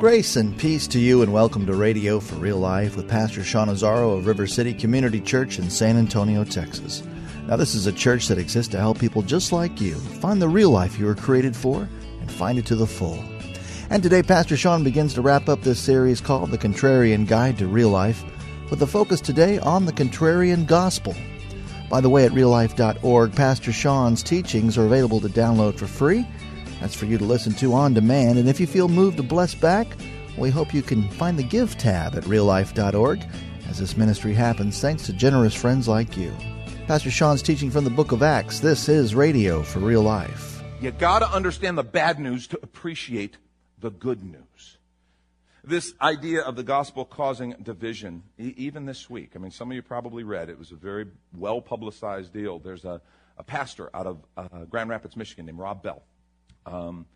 Grace and peace to you, and welcome to Radio for Real Life with Pastor Sean Azzaro of River City Community Church in San Antonio, Texas. Now, this is a church that exists to help people just like you find the real life you were created for and find it to the full. And today, Pastor Sean begins to wrap up this series called The Contrarian Guide to Real Life with a focus today on the contrarian gospel. By the way, at reallife.org, Pastor Sean's teachings are available to download for free that's for you to listen to on demand. And if you feel moved to bless back, we hope you can find the Give tab at reallife.org as this ministry happens thanks to generous friends like you. Pastor Sean's teaching from the book of Acts. This is Radio for Real Life. You got to understand the bad news to appreciate the good news. This idea of the gospel causing division, even this week. I mean, some of you probably read it. was a very well publicized deal. There's a, a pastor out of uh, Grand Rapids, Michigan named Rob Bell um,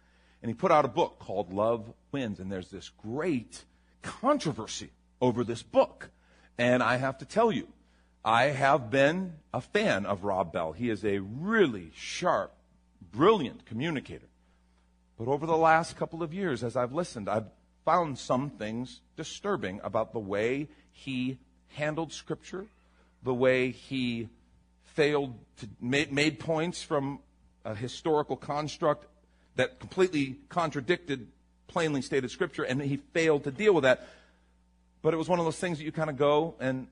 and he put out a book called Love Wins. And there's this great controversy over this book. And I have to tell you, I have been a fan of Rob Bell. He is a really sharp, brilliant communicator. But over the last couple of years, as I've listened, I've found some things disturbing about the way he handled Scripture, the way he failed to made, made points from a historical construct that completely contradicted plainly stated scripture, and he failed to deal with that. But it was one of those things that you kind of go, and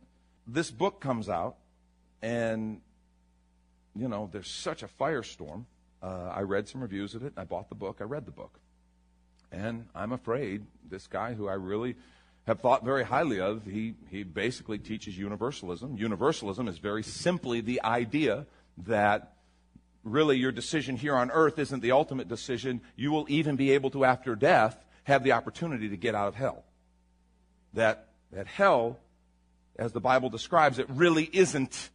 this book comes out, and, you know, there's such a firestorm. Uh, I read some reviews of it. I bought the book. I read the book. And I'm afraid this guy who I really have thought very highly of, he, he basically teaches universalism. Universalism is very simply the idea that really your decision here on earth isn't the ultimate decision. You will even be able to, after death, have the opportunity to get out of hell. That, that hell, as the Bible describes it, really isn't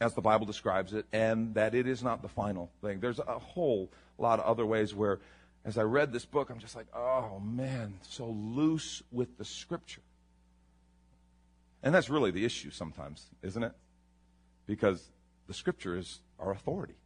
as the Bible describes it, and that it is not the final thing. There's a whole lot of other ways where, as I read this book, I'm just like, oh man, so loose with the scripture. And that's really the issue sometimes, isn't it? Because the scripture is our authority.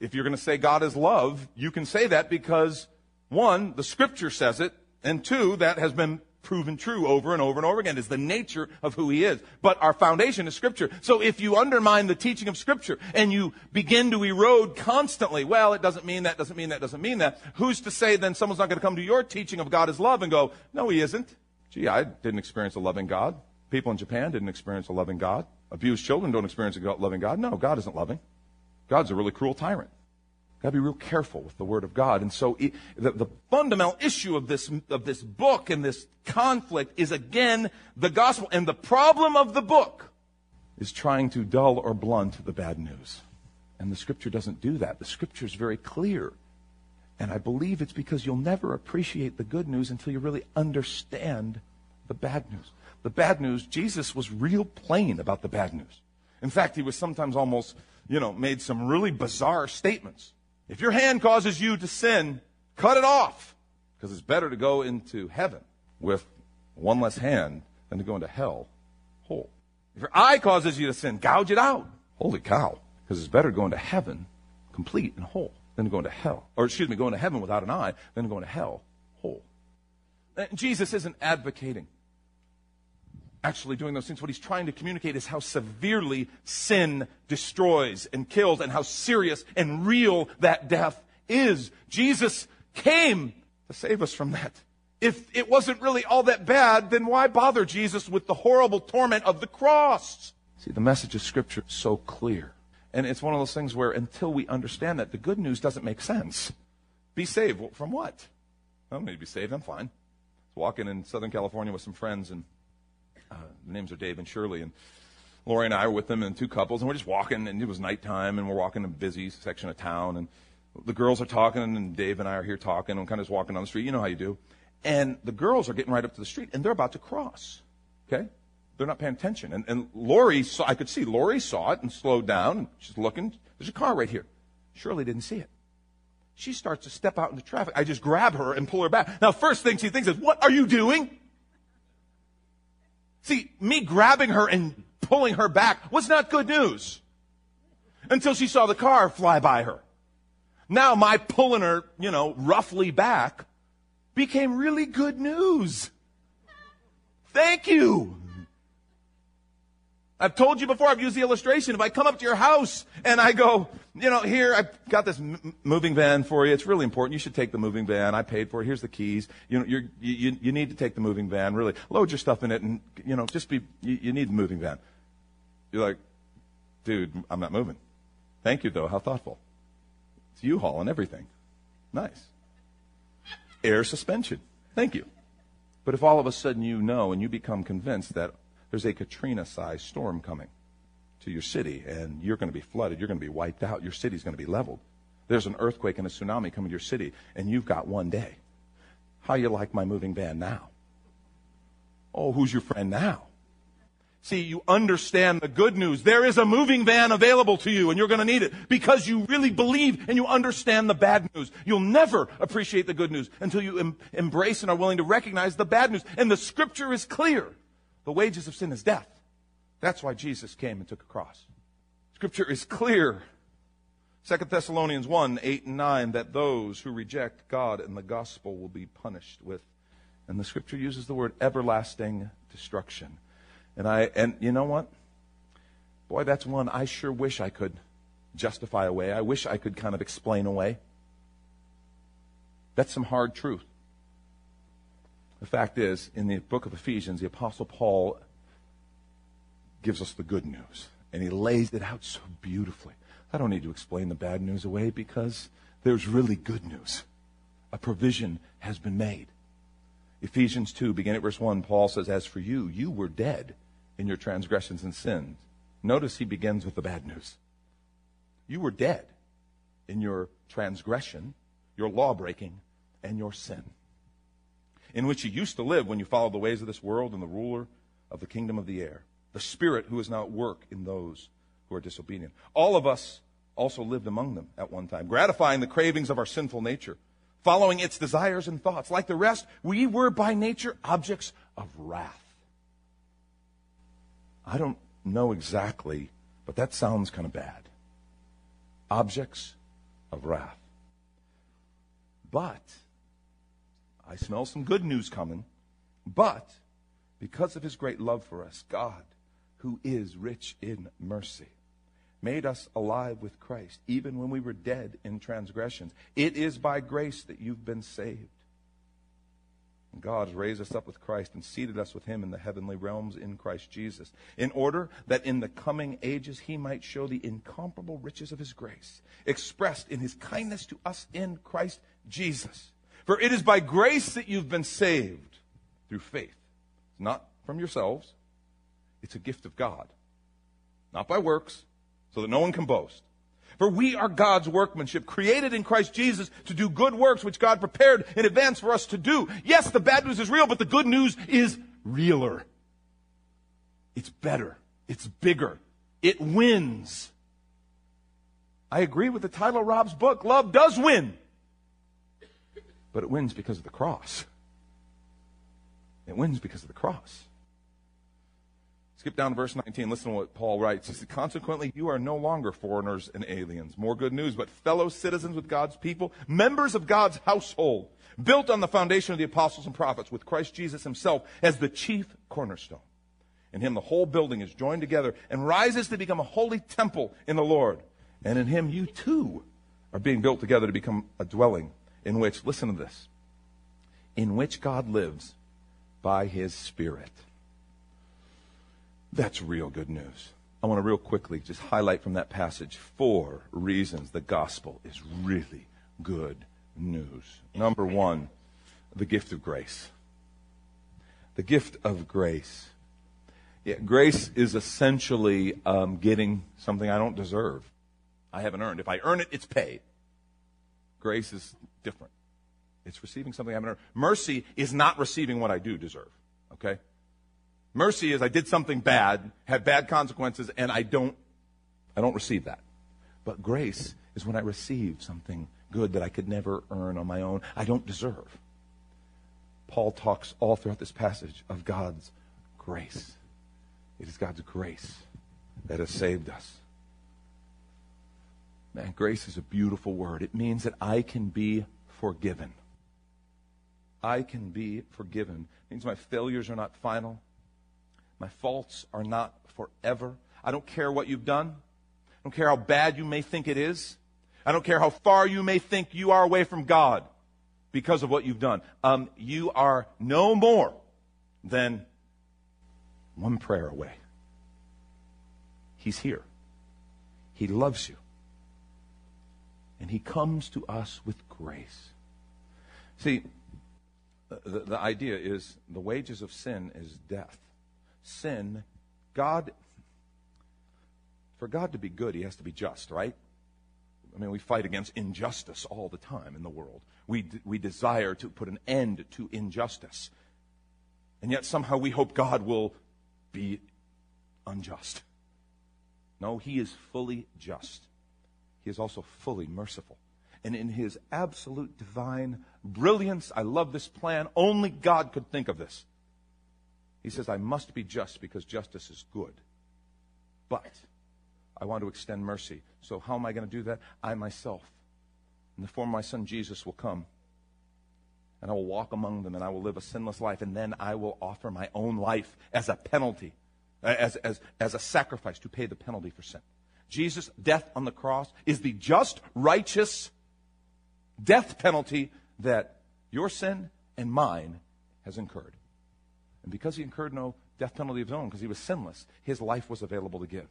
If you're going to say God is love, you can say that because, one, the scripture says it, and two, that has been proven true over and over and over again is the nature of who he is. But our foundation is scripture. So if you undermine the teaching of scripture and you begin to erode constantly, well, it doesn't mean that, doesn't mean that, doesn't mean that. Who's to say then someone's not going to come to your teaching of God is love and go, no, he isn't. Gee, I didn't experience a loving God. People in Japan didn't experience a loving God. Abused children don't experience a loving God. No, God isn't loving. God's a really cruel tyrant. Got to be real careful with the Word of God. And so the, the fundamental issue of this, of this book and this conflict is again the gospel. And the problem of the book is trying to dull or blunt the bad news. And the scripture doesn't do that. The scripture is very clear. And I believe it's because you'll never appreciate the good news until you really understand the bad news. The bad news, Jesus was real plain about the bad news. In fact, he was sometimes almost you know, made some really bizarre statements. If your hand causes you to sin, cut it off. Because it's better to go into heaven with one less hand than to go into hell whole. If your eye causes you to sin, gouge it out. Holy cow. Because it's better to go into heaven complete and whole than to go into hell. Or excuse me, go into heaven without an eye than going to go into hell whole. Jesus isn't advocating actually doing those things. What he's trying to communicate is how severely sin destroys and kills and how serious and real that death is. Jesus came to save us from that. If it wasn't really all that bad, then why bother Jesus with the horrible torment of the cross? See, the message of Scripture is so clear. And it's one of those things where until we understand that, the good news doesn't make sense. Be saved. From what? I don't need to be saved. I'm fine. I was walking in Southern California with some friends, and uh, names are Dave and Shirley, and Lori and I were with them and two couples, and we're just walking, and it was nighttime, and we're walking in a busy section of town, and the girls are talking, and Dave and I are here talking, and kind of just walking down the street. You know how you do. And the girls are getting right up to the street, and they're about to cross. Okay? They're not paying attention. And, and Lori saw, I could see Lori saw it and slowed down. And she's looking. There's a car right here. Shirley didn't see it. She starts to step out into traffic. I just grab her and pull her back. Now, first thing she thinks is, what are you doing? See, me grabbing her and pulling her back was not good news until she saw the car fly by her. Now my pulling her, you know, roughly back became really good news. Thank you. I've told you before, I've used the illustration. If I come up to your house and I go, you know, here, I've got this m- moving van for you. It's really important. You should take the moving van. I paid for it. Here's the keys. You know, you're, you, you need to take the moving van, really. Load your stuff in it and, you know, just be, you, you need the moving van. You're like, dude, I'm not moving. Thank you, though. How thoughtful. It's U-Haul and everything. Nice. Air suspension. Thank you. But if all of a sudden you know and you become convinced that there's a Katrina sized storm coming to your city and you're going to be flooded, you're going to be wiped out, your city's going to be leveled. There's an earthquake and a tsunami coming to your city and you've got one day. How you like my moving van now? Oh, who's your friend now? See, you understand the good news. There is a moving van available to you and you're going to need it because you really believe and you understand the bad news. You'll never appreciate the good news until you em- embrace and are willing to recognize the bad news. And the scripture is clear. The wages of sin is death. That's why Jesus came and took a cross. Scripture is clear. 2 Thessalonians 1, 8 and 9, that those who reject God and the gospel will be punished with, and the scripture uses the word everlasting destruction. And I and you know what? Boy, that's one I sure wish I could justify away. I wish I could kind of explain away. That's some hard truth. The fact is, in the book of Ephesians, the Apostle Paul gives us the good news, and he lays it out so beautifully. I don't need to explain the bad news away because there's really good news. A provision has been made. Ephesians 2, beginning at verse 1, Paul says, As for you, you were dead in your transgressions and sins. Notice he begins with the bad news. You were dead in your transgression, your law breaking, and your sin, in which you used to live when you followed the ways of this world and the ruler of the kingdom of the air, the spirit who is now at work in those who are disobedient. All of us also lived among them at one time, gratifying the cravings of our sinful nature, following its desires and thoughts. Like the rest, we were by nature objects of wrath I don't know exactly, but that sounds kind of bad. Objects of wrath. But, I smell some good news coming. But, because of his great love for us, God, who is rich in mercy, made us alive with Christ, even when we were dead in transgressions. It is by grace that you've been saved. God has raised us up with Christ and seated us with him in the heavenly realms in Christ Jesus, in order that in the coming ages he might show the incomparable riches of his grace, expressed in his kindness to us in Christ Jesus. For it is by grace that you've been saved through faith, not from yourselves. It's a gift of God, not by works, so that no one can boast. For we are God's workmanship, created in Christ Jesus to do good works which God prepared in advance for us to do. Yes, the bad news is real, but the good news is realer. It's better. It's bigger. It wins. I agree with the title of Rob's book. Love does win. But it wins because of the cross. It wins because of the cross. Skip down to verse 19. Listen to what Paul writes. He says, Consequently, you are no longer foreigners and aliens. More good news, but fellow citizens with God's people, members of God's household, built on the foundation of the apostles and prophets, with Christ Jesus himself as the chief cornerstone. In him, the whole building is joined together and rises to become a holy temple in the Lord. And in him, you too are being built together to become a dwelling in which, listen to this, in which God lives by his Spirit. That's real good news. I want to real quickly just highlight from that passage four reasons the gospel is really good news. Number one, the gift of grace. The gift of grace. Yeah, grace is essentially um, getting something I don't deserve. I haven't earned. If I earn it, it's paid. Grace is different. It's receiving something I haven't earned. Mercy is not receiving what I do deserve. Okay? Mercy is I did something bad, had bad consequences, and I don't I don't receive that. But grace is when I receive something good that I could never earn on my own. I don't deserve. Paul talks all throughout this passage of God's grace. It is God's grace that has saved us. Man, grace is a beautiful word. It means that I can be forgiven. I can be forgiven. It means my failures are not final. My faults are not forever. I don't care what you've done. I don't care how bad you may think it is. I don't care how far you may think you are away from God because of what you've done. Um, you are no more than one prayer away. He's here. He loves you. And He comes to us with grace. See, the, the idea is the wages of sin is death. Sin, God, for God to be good, He has to be just, right? I mean, we fight against injustice all the time in the world. We, we desire to put an end to injustice. And yet somehow we hope God will be unjust. No, He is fully just. He is also fully merciful. And in His absolute divine brilliance, I love this plan. Only God could think of this. He says, I must be just because justice is good. But I want to extend mercy. So how am I going to do that? I myself, in the form of my son Jesus, will come. And I will walk among them and I will live a sinless life. And then I will offer my own life as a penalty, as, as, as a sacrifice to pay the penalty for sin. Jesus' death on the cross is the just, righteous death penalty that your sin and mine has incurred. And because he incurred no death penalty of his own, because he was sinless, his life was available to give.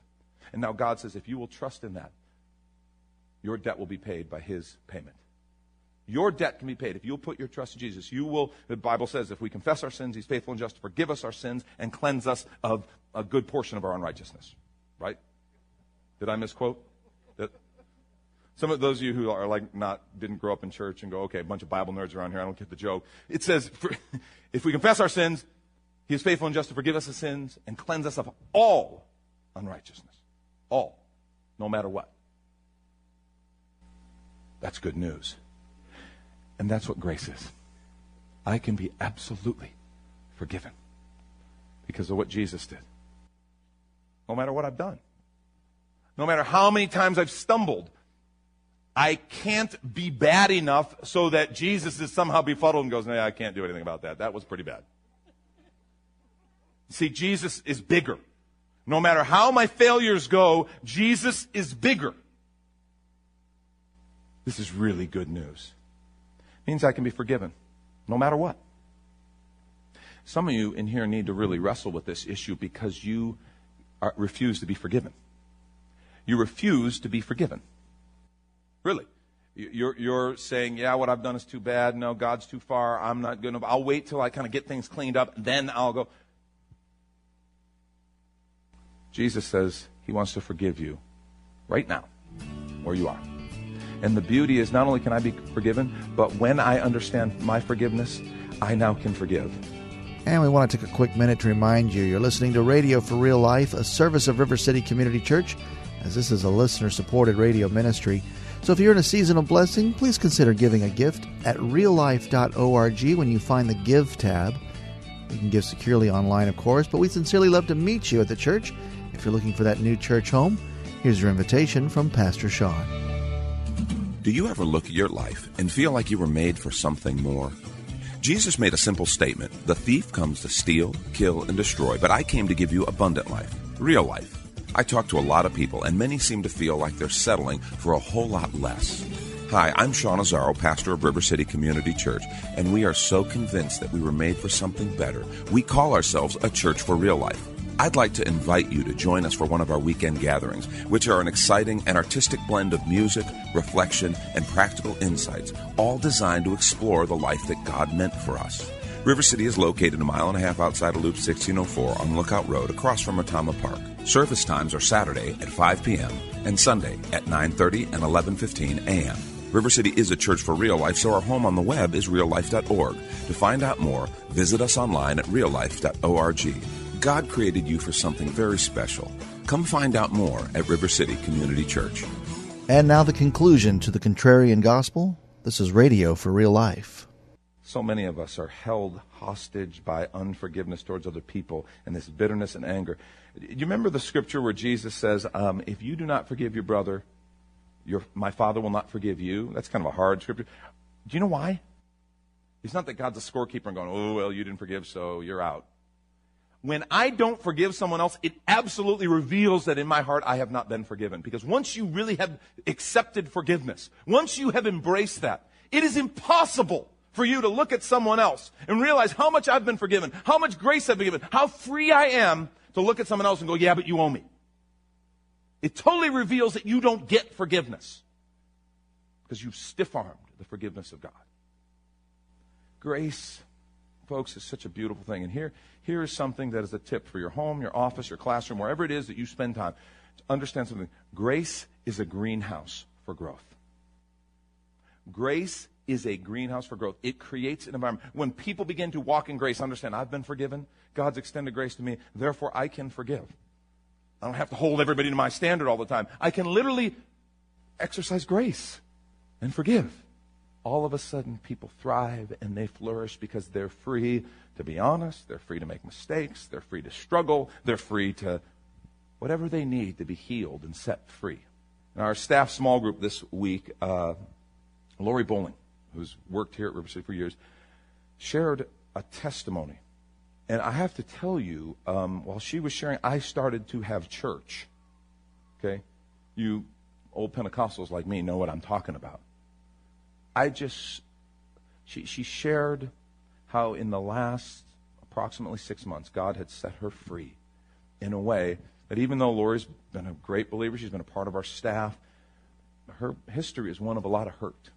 And now God says, if you will trust in that, your debt will be paid by his payment. Your debt can be paid. If you'll put your trust in Jesus, you will, the Bible says, if we confess our sins, he's faithful and just to forgive us our sins and cleanse us of a good portion of our unrighteousness. Right? Did I misquote? That, some of those of you who are like not, didn't grow up in church and go, okay, a bunch of Bible nerds around here, I don't get the joke. It says, if we confess our sins, he is faithful and just to forgive us the sins and cleanse us of all unrighteousness. All. No matter what. That's good news. And that's what grace is. I can be absolutely forgiven because of what Jesus did. No matter what I've done. No matter how many times I've stumbled. I can't be bad enough so that Jesus is somehow befuddled and goes, no, I can't do anything about that. That was pretty bad. See, Jesus is bigger. No matter how my failures go, Jesus is bigger. This is really good news. It means I can be forgiven, no matter what. Some of you in here need to really wrestle with this issue because you are, refuse to be forgiven. You refuse to be forgiven. Really. You're, you're saying, yeah, what I've done is too bad. No, God's too far. I'm not to. I'll wait till I kind of get things cleaned up. Then I'll go. Jesus says he wants to forgive you right now, where you are. And the beauty is not only can I be forgiven, but when I understand my forgiveness, I now can forgive. And we want to take a quick minute to remind you you're listening to Radio for Real Life, a service of River City Community Church, as this is a listener supported radio ministry. So if you're in a season of blessing, please consider giving a gift at reallife.org when you find the Give tab. You can give securely online, of course, but we sincerely love to meet you at the church if you're looking for that new church home, here's your invitation from Pastor Sean. Do you ever look at your life and feel like you were made for something more? Jesus made a simple statement The thief comes to steal, kill, and destroy, but I came to give you abundant life, real life. I talk to a lot of people, and many seem to feel like they're settling for a whole lot less. Hi, I'm Sean Azzaro, pastor of River City Community Church, and we are so convinced that we were made for something better. We call ourselves a church for real life. I'd like to invite you to join us for one of our weekend gatherings, which are an exciting and artistic blend of music, reflection, and practical insights, all designed to explore the life that God meant for us. River City is located a mile and a half outside of Loop 1604 on Lookout Road across from Retama Park. Service times are Saturday at 5 p.m. and Sunday at 9:30 and 11:15 a.m. River City is a church for real life, so our home on the web is reallife.org. To find out more, visit us online at reallife.org. God created you for something very special. Come find out more at River City Community Church. And now the conclusion to the contrarian gospel. This is Radio for Real Life. So many of us are held hostage by unforgiveness towards other people and this bitterness and anger. Do you remember the scripture where Jesus says, um, If you do not forgive your brother, your, my Father will not forgive you? That's kind of a hard scripture. Do you know why? It's not that God's a scorekeeper and going, Oh, well, you didn't forgive, so you're out. When I don't forgive someone else, it absolutely reveals that in my heart I have not been forgiven. Because once you really have accepted forgiveness, once you have embraced that, it is impossible for you to look at someone else and realize how much I've been forgiven, how much grace I've been given, how free I am to look at someone else and go, yeah, but you owe me. It totally reveals that you don't get forgiveness because you've stiff armed the forgiveness of God. Grace, folks, is such a beautiful thing. And here, here is something that is a tip for your home, your office, your classroom, wherever it is that you spend time. To Understand something. Grace is a greenhouse for growth. Grace is a greenhouse for growth. It creates an environment. When people begin to walk in grace, understand I've been forgiven. God's extended grace to me. Therefore, I can forgive. I don't have to hold everybody to my standard all the time. I can literally exercise grace and forgive. All of a sudden, people thrive and they flourish because they're free to be honest. They're free to make mistakes. They're free to struggle. They're free to whatever they need to be healed and set free. In our staff small group this week, uh, Lori Bowling, who's worked here at River City for years, shared a testimony and I have to tell you, um, while she was sharing, I started to have church. Okay? You old Pentecostals like me know what I'm talking about. I just, she, she shared how in the last approximately six months, God had set her free in a way that even though Lori's been a great believer, she's been a part of our staff, her history is one of a lot of hurt.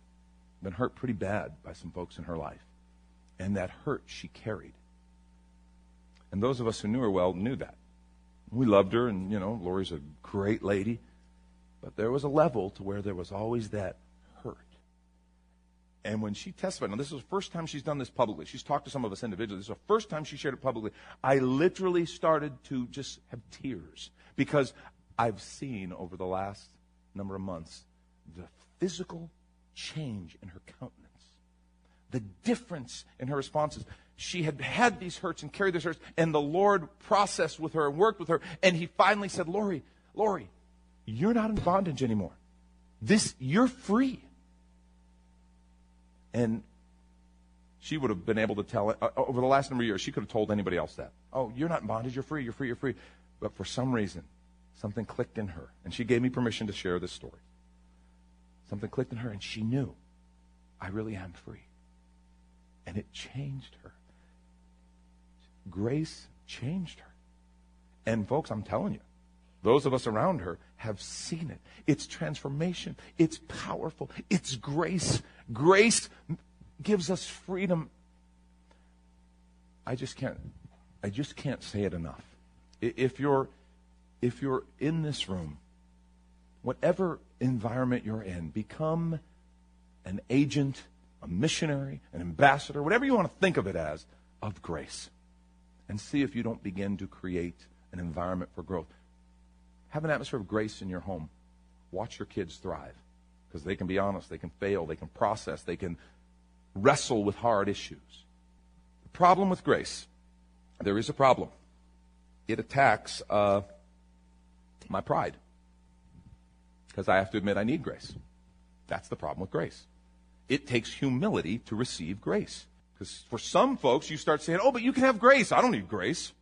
Been hurt pretty bad by some folks in her life. And that hurt she carried. And those of us who knew her well knew that. We loved her, and, you know, Lori's a great lady. But there was a level to where there was always that hurt. And when she testified, now this is the first time she's done this publicly. She's talked to some of us individually. This is the first time she shared it publicly. I literally started to just have tears because I've seen over the last number of months the physical change in her countenance, the difference in her responses she had had these hurts and carried these hurts, and the Lord processed with her and worked with her, and he finally said, Lori, Lori, you're not in bondage anymore. This, you're free. And she would have been able to tell it uh, over the last number of years, she could have told anybody else that. Oh, you're not in bondage, you're free, you're free, you're free. But for some reason, something clicked in her, and she gave me permission to share this story. Something clicked in her, and she knew, I really am free. And it changed her grace changed her. And folks, I'm telling you, those of us around her have seen it. It's transformation. It's powerful. It's grace. Grace gives us freedom. I just can't I just can't say it enough. If you're if you're in this room, whatever environment you're in, become an agent, a missionary, an ambassador, whatever you want to think of it as, of grace and see if you don't begin to create an environment for growth. Have an atmosphere of grace in your home. Watch your kids thrive because they can be honest, they can fail, they can process, they can wrestle with hard issues. The problem with grace, there is a problem. It attacks uh, my pride because I have to admit I need grace. That's the problem with grace. It takes humility to receive grace. Because for some folks, you start saying, oh, but you can have grace. I don't need grace.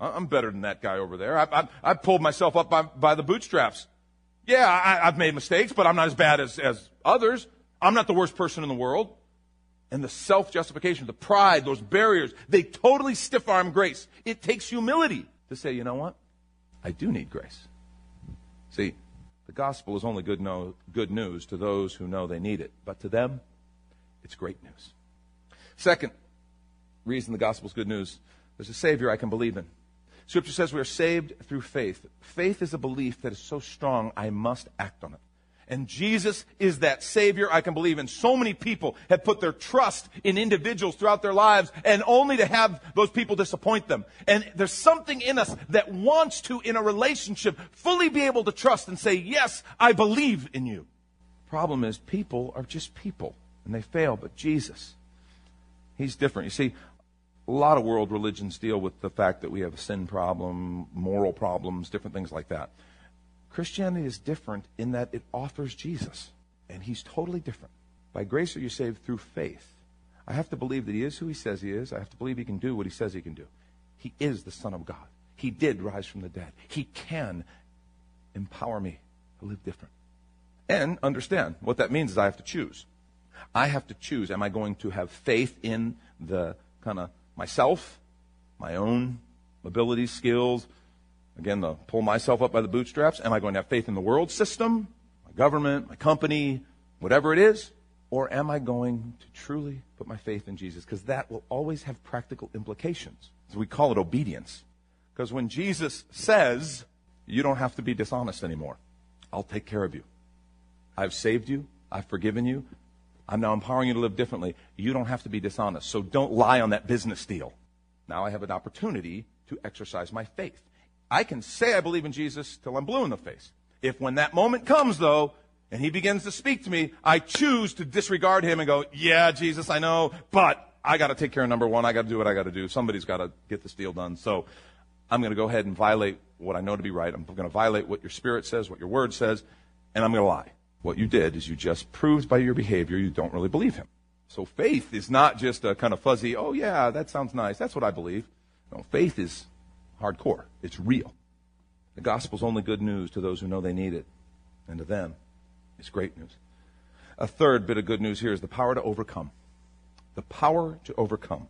I'm better than that guy over there. I, I, I pulled myself up by, by the bootstraps. Yeah, I, I've made mistakes, but I'm not as bad as, as others. I'm not the worst person in the world. And the self justification, the pride, those barriers, they totally stiff arm grace. It takes humility to say, you know what? I do need grace. See, gospel is only good, no, good news to those who know they need it, but to them, it's great news. Second reason the gospel is good news there's a Savior I can believe in. Scripture says we are saved through faith. Faith is a belief that is so strong, I must act on it. And Jesus is that Savior I can believe in. So many people have put their trust in individuals throughout their lives and only to have those people disappoint them. And there's something in us that wants to, in a relationship, fully be able to trust and say, yes, I believe in you. Problem is, people are just people and they fail, but Jesus, He's different. You see, a lot of world religions deal with the fact that we have a sin problem, moral problems, different things like that. Christianity is different in that it offers Jesus, and he's totally different. By grace are you saved through faith. I have to believe that he is who he says he is. I have to believe he can do what he says he can do. He is the Son of God. He did rise from the dead. He can empower me to live different. And understand what that means is I have to choose. I have to choose. Am I going to have faith in the kind of myself, my own abilities, skills, again, to pull myself up by the bootstraps? Am I going to have faith in the world system, my government, my company, whatever it is? Or am I going to truly put my faith in Jesus? Because that will always have practical implications. So we call it obedience. Because when Jesus says, you don't have to be dishonest anymore, I'll take care of you. I've saved you. I've forgiven you. I'm now empowering you to live differently. You don't have to be dishonest. So don't lie on that business deal. Now I have an opportunity to exercise my faith. I can say I believe in Jesus till I'm blue in the face. If when that moment comes, though, and he begins to speak to me, I choose to disregard him and go, yeah, Jesus, I know, but I got to take care of number one. I got to do what I got to do. Somebody's got to get this deal done. So I'm going to go ahead and violate what I know to be right. I'm going to violate what your spirit says, what your word says, and I'm going to lie. What you did is you just proved by your behavior you don't really believe him. So faith is not just a kind of fuzzy, oh yeah, that sounds nice. That's what I believe. No, faith is hardcore. It's real. The gospel's only good news to those who know they need it. And to them, it's great news. A third bit of good news here is the power to overcome. The power to overcome.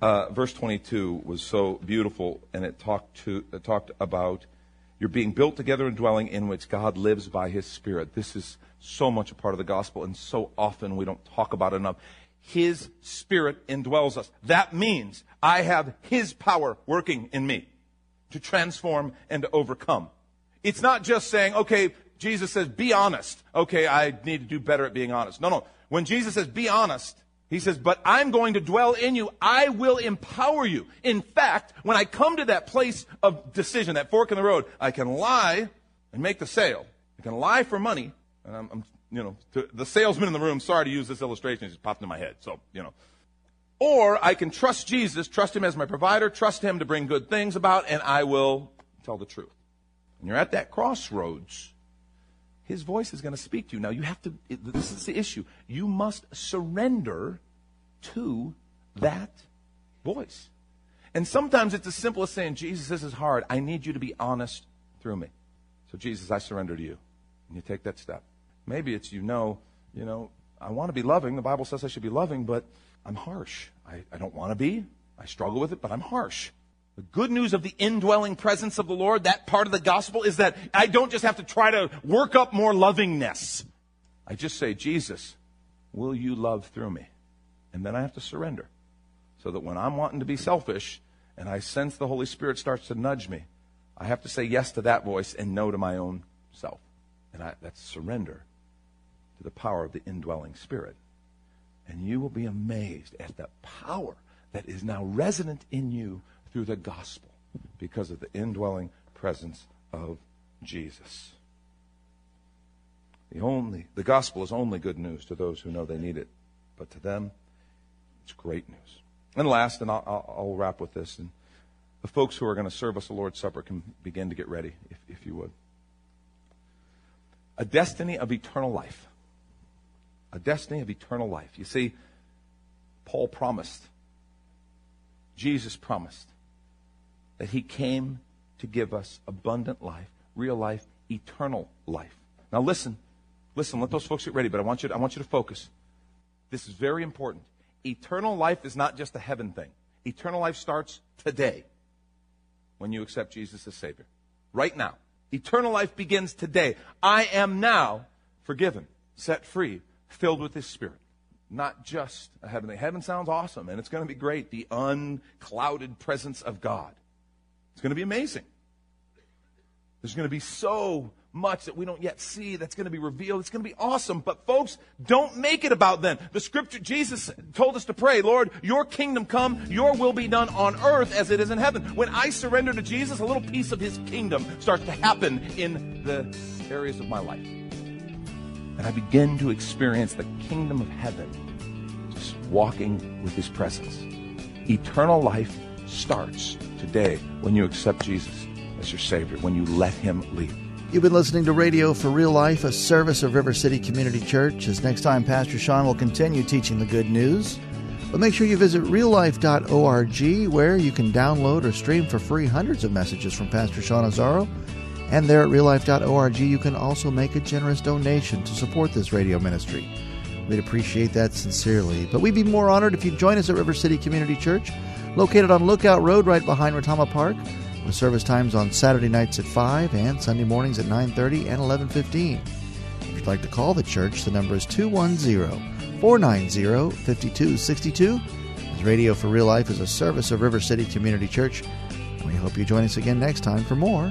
Uh, verse 22 was so beautiful, and it talked to it talked about you're being built together and dwelling in which God lives by his Spirit. This is so much a part of the gospel, and so often we don't talk about it enough. His Spirit indwells us. That means I have His power working in me to transform and to overcome. It's not just saying, okay, Jesus says, be honest. Okay, I need to do better at being honest. No, no. When Jesus says, be honest, he says, But I'm going to dwell in you. I will empower you. In fact, when I come to that place of decision, that fork in the road, I can lie and make the sale. I can lie for money. And I'm, I'm you know, to, the salesman in the room, sorry to use this illustration, it just popped in my head. So, you know. Or I can trust Jesus, trust him as my provider, trust him to bring good things about, and I will tell the truth. And you're at that crossroads. His voice is going to speak to you. Now, you have to, this is the issue. You must surrender to that voice. And sometimes it's as simple as saying, Jesus, this is hard. I need you to be honest through me. So, Jesus, I surrender to you. And you take that step. Maybe it's you know, you know, I want to be loving. The Bible says I should be loving, but I'm harsh. I, I don't want to be. I struggle with it, but I'm harsh. The good news of the indwelling presence of the Lord, that part of the gospel, is that I don't just have to try to work up more lovingness. I just say, Jesus, will you love through me? And then I have to surrender. So that when I'm wanting to be selfish and I sense the Holy Spirit starts to nudge me, I have to say yes to that voice and no to my own self. And I, that's surrender the power of the indwelling Spirit. And you will be amazed at the power that is now resident in you through the gospel because of the indwelling presence of Jesus. The only the gospel is only good news to those who know they need it, but to them it's great news. And last, and I'll, I'll, I'll wrap with this, and the folks who are going to serve us the Lord's Supper can begin to get ready, if, if you would. A destiny of eternal life. A destiny of eternal life. You see, Paul promised, Jesus promised, that he came to give us abundant life, real life, eternal life. Now listen, listen, let those folks get ready, but I want you to, I want you to focus. This is very important. Eternal life is not just a heaven thing. Eternal life starts today when you accept Jesus as Savior. Right now. Eternal life begins today. I am now forgiven, set free, filled with His Spirit. Not just a heavenly. Heaven sounds awesome and it's going to be great. The unclouded presence of God. It's going to be amazing. There's going to be so much that we don't yet see that's going to be revealed. It's going to be awesome. But folks, don't make it about them. The scripture, Jesus told us to pray, Lord, your kingdom come, your will be done on earth as it is in heaven. When I surrender to Jesus, a little piece of his kingdom starts to happen in the areas of my life. And I begin to experience the kingdom of heaven just walking with his presence. Eternal life starts today when you accept Jesus as your Savior, when you let him lead. You've been listening to Radio for Real Life, a service of River City Community Church. As next time, Pastor Sean will continue teaching the good news. But make sure you visit reallife.org where you can download or stream for free hundreds of messages from Pastor Sean Azzaro. And there at reallife.org, you can also make a generous donation to support this radio ministry. We'd appreciate that sincerely. But we'd be more honored if you'd join us at River City Community Church, located on Lookout Road right behind Retama Park with service times on Saturday nights at 5 and Sunday mornings at 9:30 and 11:15. If you'd like to call the church, the number is 210-490-5262. As Radio for Real Life is a service of River City Community Church, and we hope you join us again next time for more